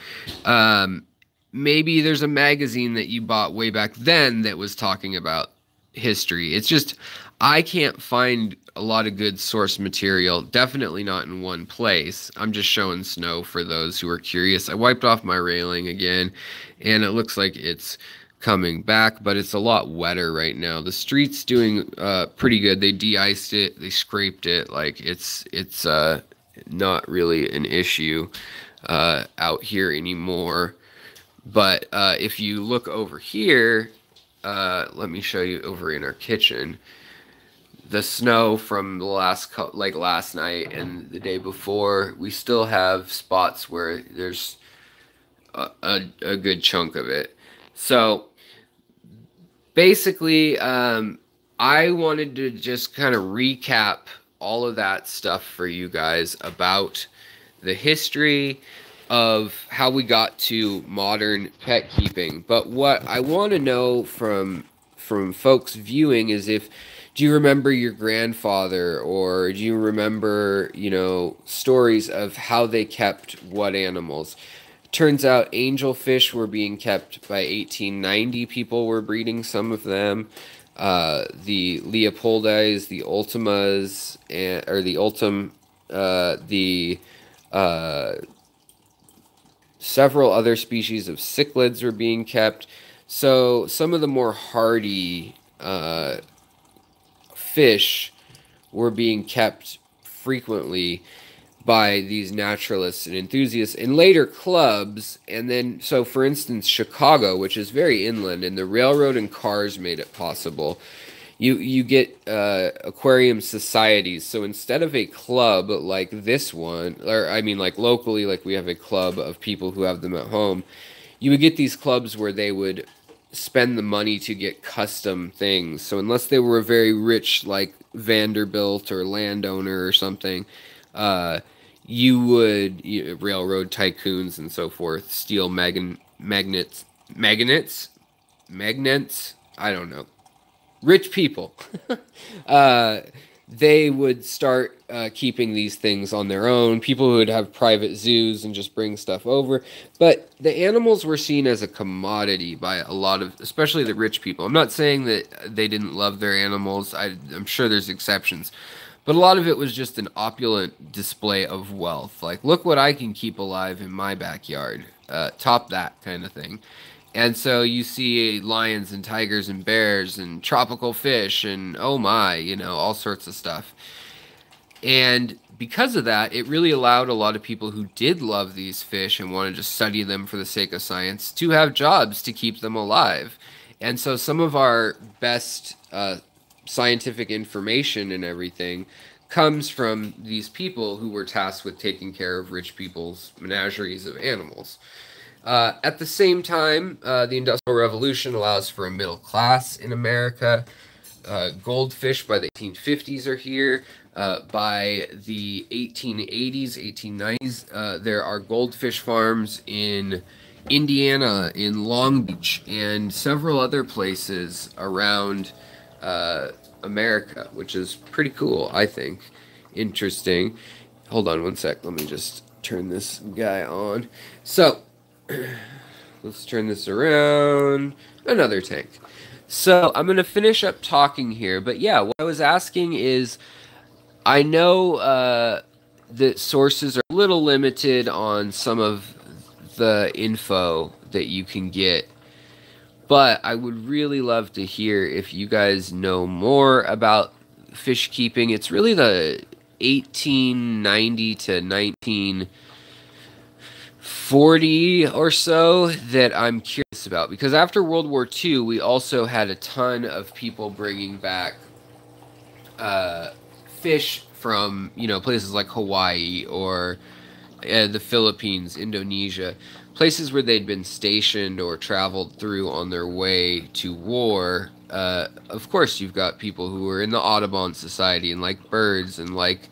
um, maybe there's a magazine that you bought way back then that was talking about history. It's just, I can't find a lot of good source material. Definitely not in one place. I'm just showing snow for those who are curious. I wiped off my railing again, and it looks like it's coming back, but it's a lot wetter right now. The street's doing uh, pretty good. They de-iced it, they scraped it. Like it's it's uh, not really an issue uh, out here anymore. But uh, if you look over here, uh, let me show you over in our kitchen. The snow from the last like last night and the day before, we still have spots where there's a, a, a good chunk of it. So basically, um, I wanted to just kind of recap all of that stuff for you guys about the history of how we got to modern pet keeping. But what I want to know from from folks viewing is if do you remember your grandfather or do you remember, you know, stories of how they kept what animals? Turns out angelfish were being kept by 1890 people were breeding some of them. Uh, the Leopoldis, the Ultimas, and, or the Ultim, uh, the uh, several other species of cichlids were being kept. So some of the more hardy uh, fish were being kept frequently by these naturalists and enthusiasts in later clubs. And then so for instance chicago which is very inland and the railroad and cars made it possible. You you get uh, aquarium societies. So instead of a club like this one or i mean like locally like we have a club of people who have them at home you would get these clubs where they would spend the money to get custom things so unless they were a very rich like vanderbilt or landowner or something uh, you would you know, railroad tycoons and so forth steel mag- magnets, magnets, magnets. I don't know. Rich people. uh, they would start uh, keeping these things on their own. People who would have private zoos and just bring stuff over. But the animals were seen as a commodity by a lot of, especially the rich people. I'm not saying that they didn't love their animals. I, I'm sure there's exceptions but a lot of it was just an opulent display of wealth. Like, look what I can keep alive in my backyard. Uh, top that kind of thing. And so you see lions and tigers and bears and tropical fish and oh my, you know, all sorts of stuff. And because of that, it really allowed a lot of people who did love these fish and wanted to study them for the sake of science to have jobs to keep them alive. And so some of our best uh, scientific information and everything comes from these people who were tasked with taking care of rich people's menageries of animals. Uh, at the same time, uh, the Industrial Revolution allows for a middle class in America. Uh, goldfish by the 1850s are here. Uh, by the 1880s, 1890s, uh, there are goldfish farms in Indiana, in Long Beach, and several other places around uh, America, which is pretty cool, I think. Interesting. Hold on one sec. Let me just turn this guy on. So, let's turn this around. Another tank. So, I'm going to finish up talking here. But yeah, what I was asking is I know uh, that sources are a little limited on some of the info that you can get but I would really love to hear if you guys know more about fish keeping. It's really the 1890 to 1940 or so that I'm curious about because after World War II, we also had a ton of people bringing back uh, fish from you know places like Hawaii or uh, the Philippines, Indonesia places where they'd been stationed or traveled through on their way to war, uh, of course, you've got people who are in the Audubon Society and like birds and like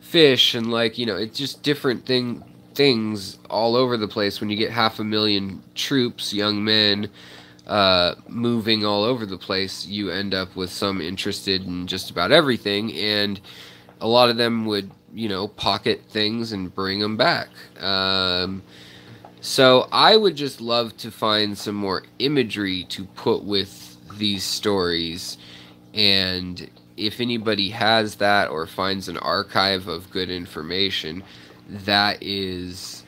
fish and like you know, it's just different thing things all over the place. When you get half a million troops, young men, uh, moving all over the place, you end up with some interested in just about everything, and a lot of them would you know pocket things and bring them back. Um, so I would just love to find some more imagery to put with these stories. And if anybody has that or finds an archive of good information, that is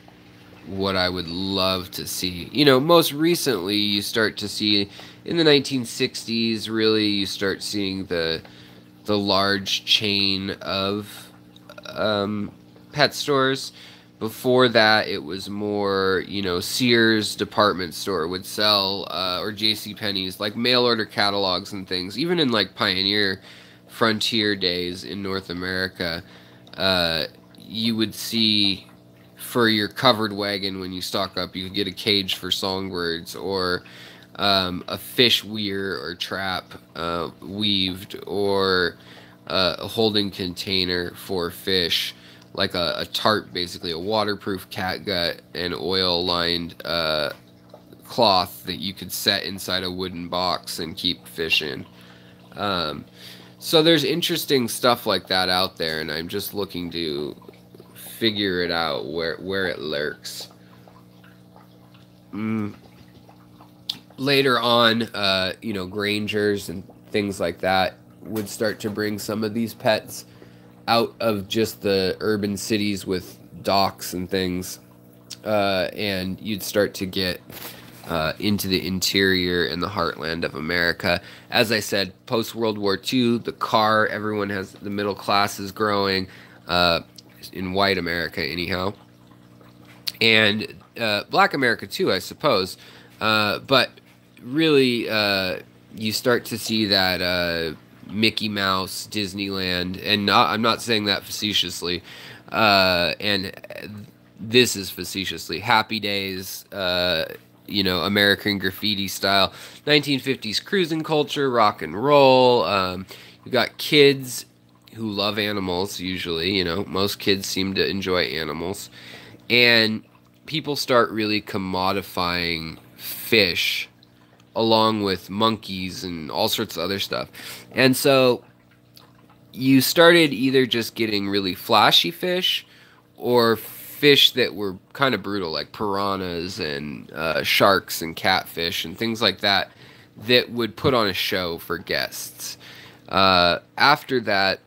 what I would love to see. You know, most recently you start to see in the 1960s really you start seeing the the large chain of um, pet stores. Before that, it was more, you know, Sears department store would sell, uh, or J.C. Penney's, like mail order catalogs and things. Even in like pioneer frontier days in North America, uh, you would see for your covered wagon when you stock up, you could get a cage for songbirds or um, a fish weir or trap uh, weaved or uh, a holding container for fish, like a, a tarp, basically a waterproof catgut and oil lined uh, cloth that you could set inside a wooden box and keep fish in. Um, so there's interesting stuff like that out there, and I'm just looking to figure it out where where it lurks. Mm. Later on, uh, you know, Grangers and things like that would start to bring some of these pets out of just the urban cities with docks and things, uh, and you'd start to get uh, into the interior and the heartland of America. As I said, post World War II, the car, everyone has the middle class is growing uh, in white America, anyhow, and uh, black America too, I suppose. Uh, but really, uh, you start to see that uh, Mickey Mouse, Disneyland, and not, I'm not saying that facetiously, uh and this is facetiously Happy Days uh you know, American graffiti style, 1950s cruising culture, rock and roll. Um, you got kids who love animals, usually, you know, most kids seem to enjoy animals. And people start really commodifying fish along with monkeys and all sorts of other stuff. And so you started either just getting really flashy fish or fish that were kind of brutal, like piranhas and uh, sharks and catfish and things like that, that would put on a show for guests. Uh, after that,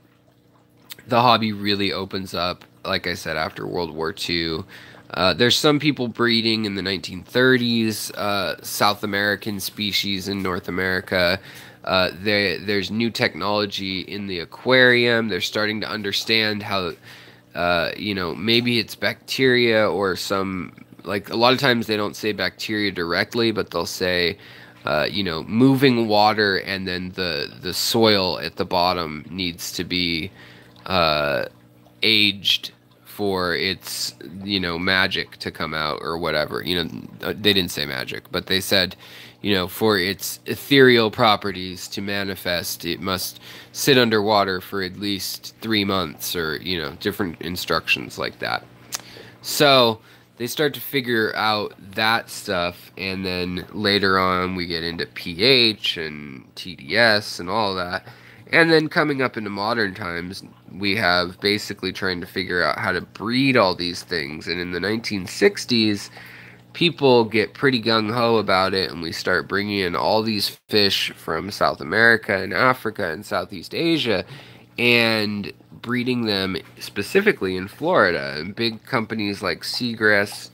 the hobby really opens up, like I said, after World War II. Uh, there's some people breeding in the 1930s, uh, South American species in North America. Uh, there, there's new technology in the aquarium. They're starting to understand how uh, you know, maybe it's bacteria or some like a lot of times they don't say bacteria directly, but they'll say, uh, you know, moving water and then the the soil at the bottom needs to be uh, aged for its you know magic to come out or whatever. You know, uh, they didn't say magic, but they said you know, for its ethereal properties to manifest, it must sit underwater for at least three months, or you know, different instructions like that. So they start to figure out that stuff, and then later on we get into pH and TDS and all that. And then coming up into modern times, we have basically trying to figure out how to breed all these things. And in the 1960s, people get pretty gung ho about it, and we start bringing in all these fish from South America and Africa and Southeast Asia and breeding them specifically in Florida. And big companies like Segrest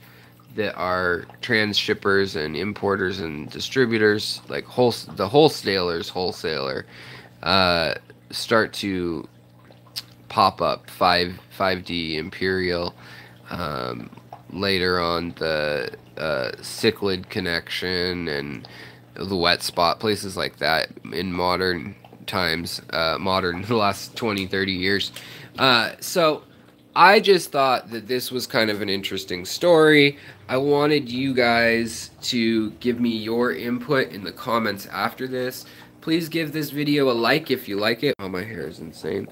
that are transshippers and importers and distributors, like whole, the wholesalers, wholesaler, uh, start to pop up. Five 5D Imperial. Um, later on the uh, cichlid connection and the wet spot places like that in modern times uh, modern the last 20 30 years uh, so i just thought that this was kind of an interesting story i wanted you guys to give me your input in the comments after this please give this video a like if you like it oh my hair is insane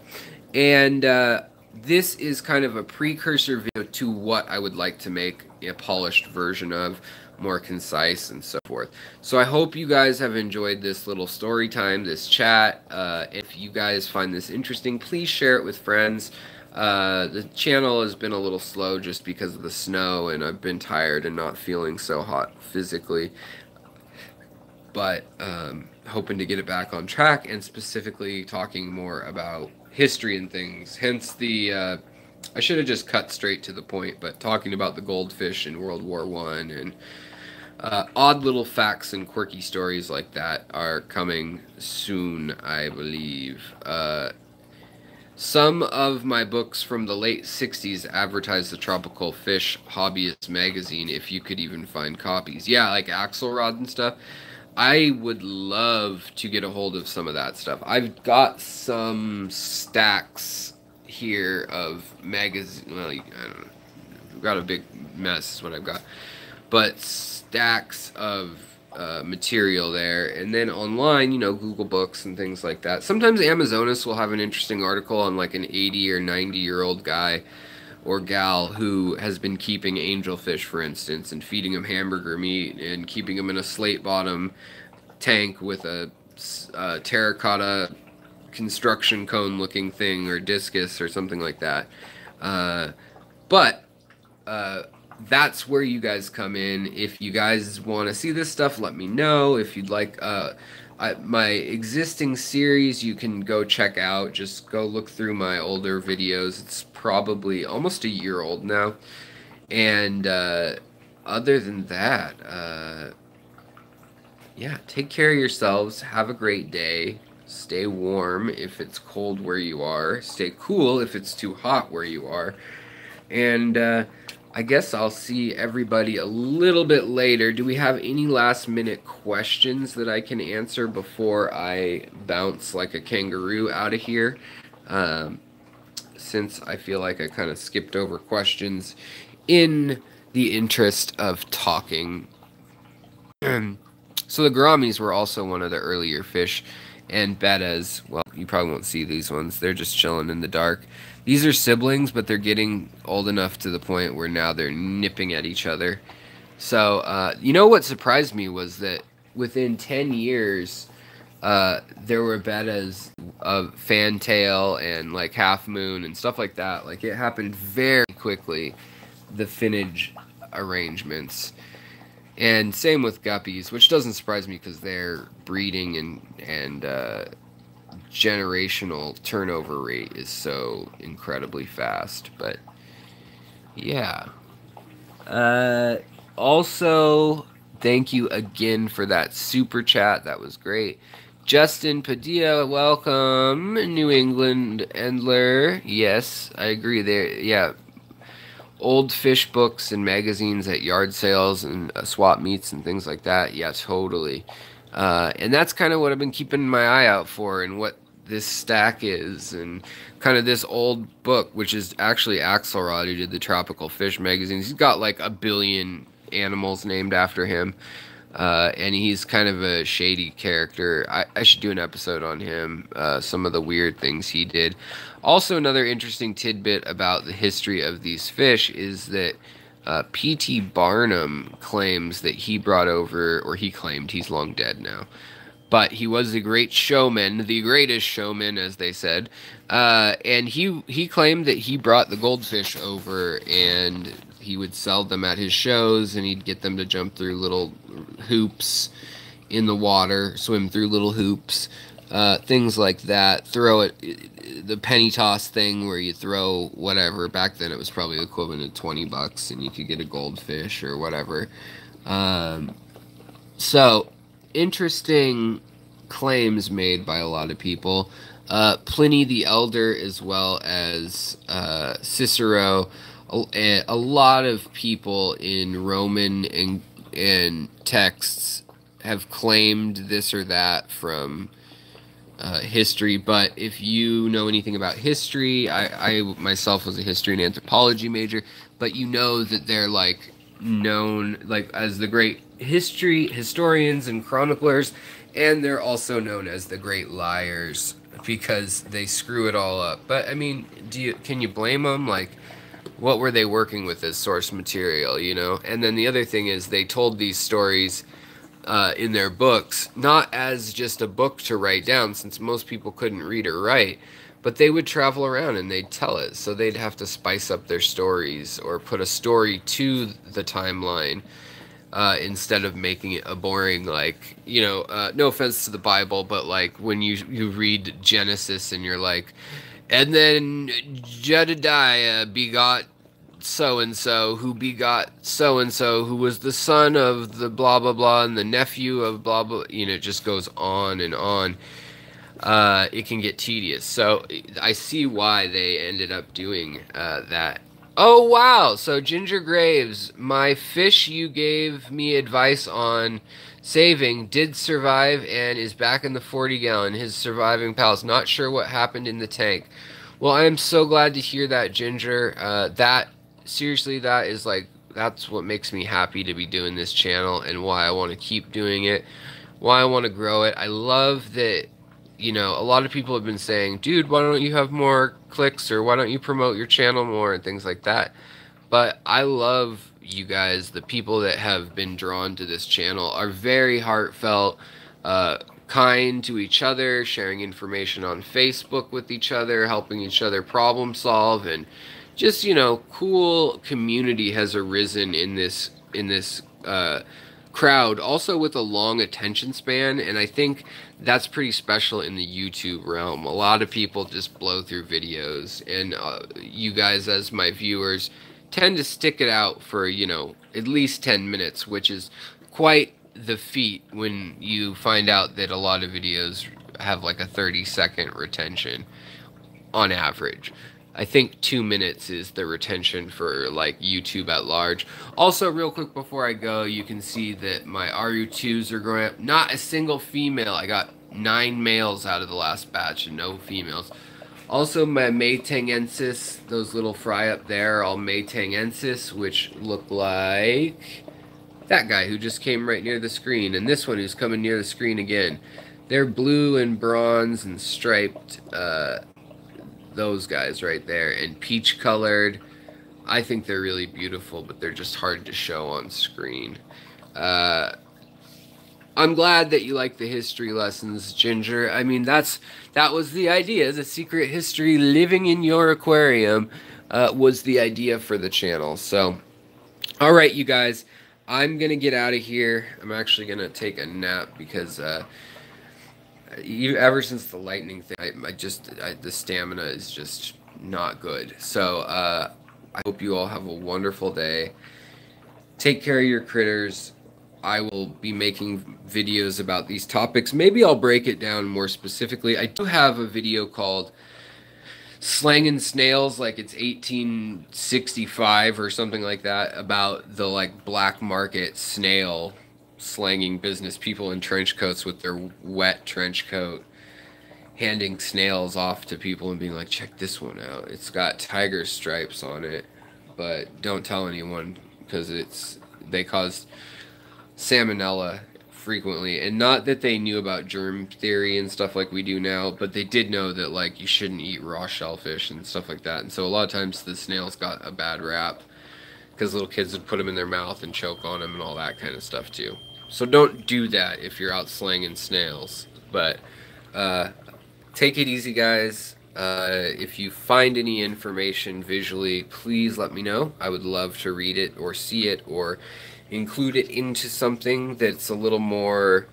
and uh, this is kind of a precursor video to what I would like to make a polished version of, more concise and so forth. So I hope you guys have enjoyed this little story time, this chat. Uh, if you guys find this interesting, please share it with friends. Uh, the channel has been a little slow just because of the snow, and I've been tired and not feeling so hot physically. But um, hoping to get it back on track and specifically talking more about history and things. Hence the uh, I should have just cut straight to the point, but talking about the goldfish in World War One and uh, odd little facts and quirky stories like that are coming soon, I believe. Uh, some of my books from the late 60s advertised the Tropical Fish Hobbyist magazine, if you could even find copies. Yeah, like Axelrod and stuff. I would love to get a hold of some of that stuff. I've got some stacks here of magazine. Well, I don't know. I've got a big mess, is what I've got. But stacks of uh, material there. And then online, you know, Google Books and things like that. Sometimes Amazonas will have an interesting article on like an 80 or 90 year old guy or gal who has been keeping angelfish, for instance, and feeding them hamburger meat and keeping them in a slate bottom tank with a, a terracotta construction cone looking thing or discus or something like that. Uh, but uh, that's where you guys come in. If you guys want to see this stuff, let me know. If you'd like uh, I, my existing series, you can go check out. Just go look through my older videos. It's probably almost a year old now. And uh, other than that, uh, yeah, take care of yourselves. Have a great day. Stay warm if it's cold where you are. Stay cool if it's too hot where you are. And, uh, I guess I'll see everybody a little bit later. Do we have any last minute questions that I can answer before I bounce like a kangaroo out of here? Um, since I feel like I kind of skipped over questions in the interest of talking. so the gouramis were also one of the earlier fish, and bettas, well, you probably won't see these ones. They're just chilling in the dark. These are siblings, but they're getting old enough to the point where now they're nipping at each other. So, uh, you know what surprised me was that within 10 years, uh, there were bettas of fantail and like half moon and stuff like that. Like it happened very quickly, the finnage arrangements. And same with guppies, which doesn't surprise me because they're breeding and and uh, generational turnover rate is so incredibly fast. But yeah. Uh, also, thank you again for that super chat. That was great. Justin Padilla, welcome. New England Endler. Yes, I agree there. Yeah. Old fish books and magazines at yard sales and uh, swap meets and things like that. Yeah, totally. Uh, and that's kind of what I've been keeping my eye out for and what this stack is and kind of this old book which is actually axelrod who did the tropical fish magazines he's got like a billion animals named after him uh, and he's kind of a shady character I, I should do an episode on him uh, some of the weird things he did also another interesting tidbit about the history of these fish is that uh, P.T. Barnum claims that he brought over, or he claimed he's long dead now, but he was a great showman, the greatest showman, as they said. Uh, and he he claimed that he brought the goldfish over, and he would sell them at his shows, and he'd get them to jump through little hoops in the water, swim through little hoops, uh, things like that. Throw it, the penny toss thing where you throw whatever. Back then, it was probably equivalent to twenty bucks, and you could get a goldfish or whatever. Um, so interesting claims made by a lot of people. Uh, Pliny the Elder, as well as uh, Cicero, a, a, lot of people in Roman and, and texts have claimed this or that from uh, history. But if you know anything about history, I, I myself was a history and anthropology major, but you know that they're like known like as the great history historians and chroniclers, and they're also known as the great liars because they screw it all up. But I mean, do you can you blame them? Like, what were they working with as source material? You know. And then the other thing is they told these stories. Uh, in their books, not as just a book to write down, since most people couldn't read or write, but they would travel around and they'd tell it. So they'd have to spice up their stories or put a story to the timeline uh, instead of making it a boring like you know uh, no offense to the bible but like when you you read genesis and you're like And then Jedediah begot so and so, who begot so and so, who was the son of the blah blah blah, and the nephew of blah blah. You know, it just goes on and on. Uh, it can get tedious. So I see why they ended up doing uh, that. Oh wow! So Ginger Graves, my fish you gave me advice on saving did survive and is back in the 40 gallon. His surviving pals. Not sure what happened in the tank. Well, I am so glad to hear that, Ginger. Uh, that seriously, that is like that's what makes me happy to be doing this channel and why I want to keep doing it, why I want to grow it. I love that. You know, a lot of people have been saying, dude, why don't you have more clicks or why don't you promote your channel more and things like that. But I love you guys, the people that have been drawn to this channel are very heartfelt, uh, kind to each other, sharing information on Facebook with each other, helping each other problem solve, and just you know, cool community has arisen in this in this uh, crowd. Also with a long attention span, and I think that's pretty special in the YouTube realm. A lot of people just blow through videos, and uh, you guys, as my viewers, tend to stick it out for you know at least 10 minutes, which is quite the feat when you find out that a lot of videos have like a 30 second retention on average. I think two minutes is the retention for like YouTube at large. Also, real quick before I go, you can see that my RU2s are growing up. Not a single female. I got nine males out of the last batch and no females. Also, my Maytangensis, those little fry up there, all Maytangensis, which look like that guy who just came right near the screen, and this one who's coming near the screen again. They're blue and bronze and striped. Uh, those guys right there and peach colored. I think they're really beautiful, but they're just hard to show on screen. Uh, I'm glad that you like the history lessons, Ginger. I mean, that's that was the idea. The secret history living in your aquarium uh, was the idea for the channel. So, all right, you guys, I'm gonna get out of here. I'm actually gonna take a nap because. Uh, ever since the lightning thing, I, I just I, the stamina is just not good. So uh, I hope you all have a wonderful day. Take care of your critters. I will be making videos about these topics. Maybe I'll break it down more specifically. I do have a video called slanging snails like it's 1865 or something like that about the like black market snail slanging business people in trench coats with their wet trench coat, handing snails off to people and being like, check this one out. It's got tiger stripes on it, but don't tell anyone because it's they cause salmonella frequently and not that they knew about germ theory and stuff like we do now but they did know that like you shouldn't eat raw shellfish and stuff like that and so a lot of times the snails got a bad rap because little kids would put them in their mouth and choke on them and all that kind of stuff too. So don't do that if you're out slanging snails. But uh, take it easy, guys. Uh, if you find any information visually, please let me know. I would love to read it or see it or include it into something that's a little more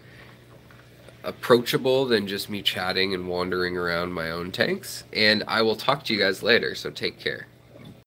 approachable than just me chatting and wandering around my own tanks. And I will talk to you guys later, so take care.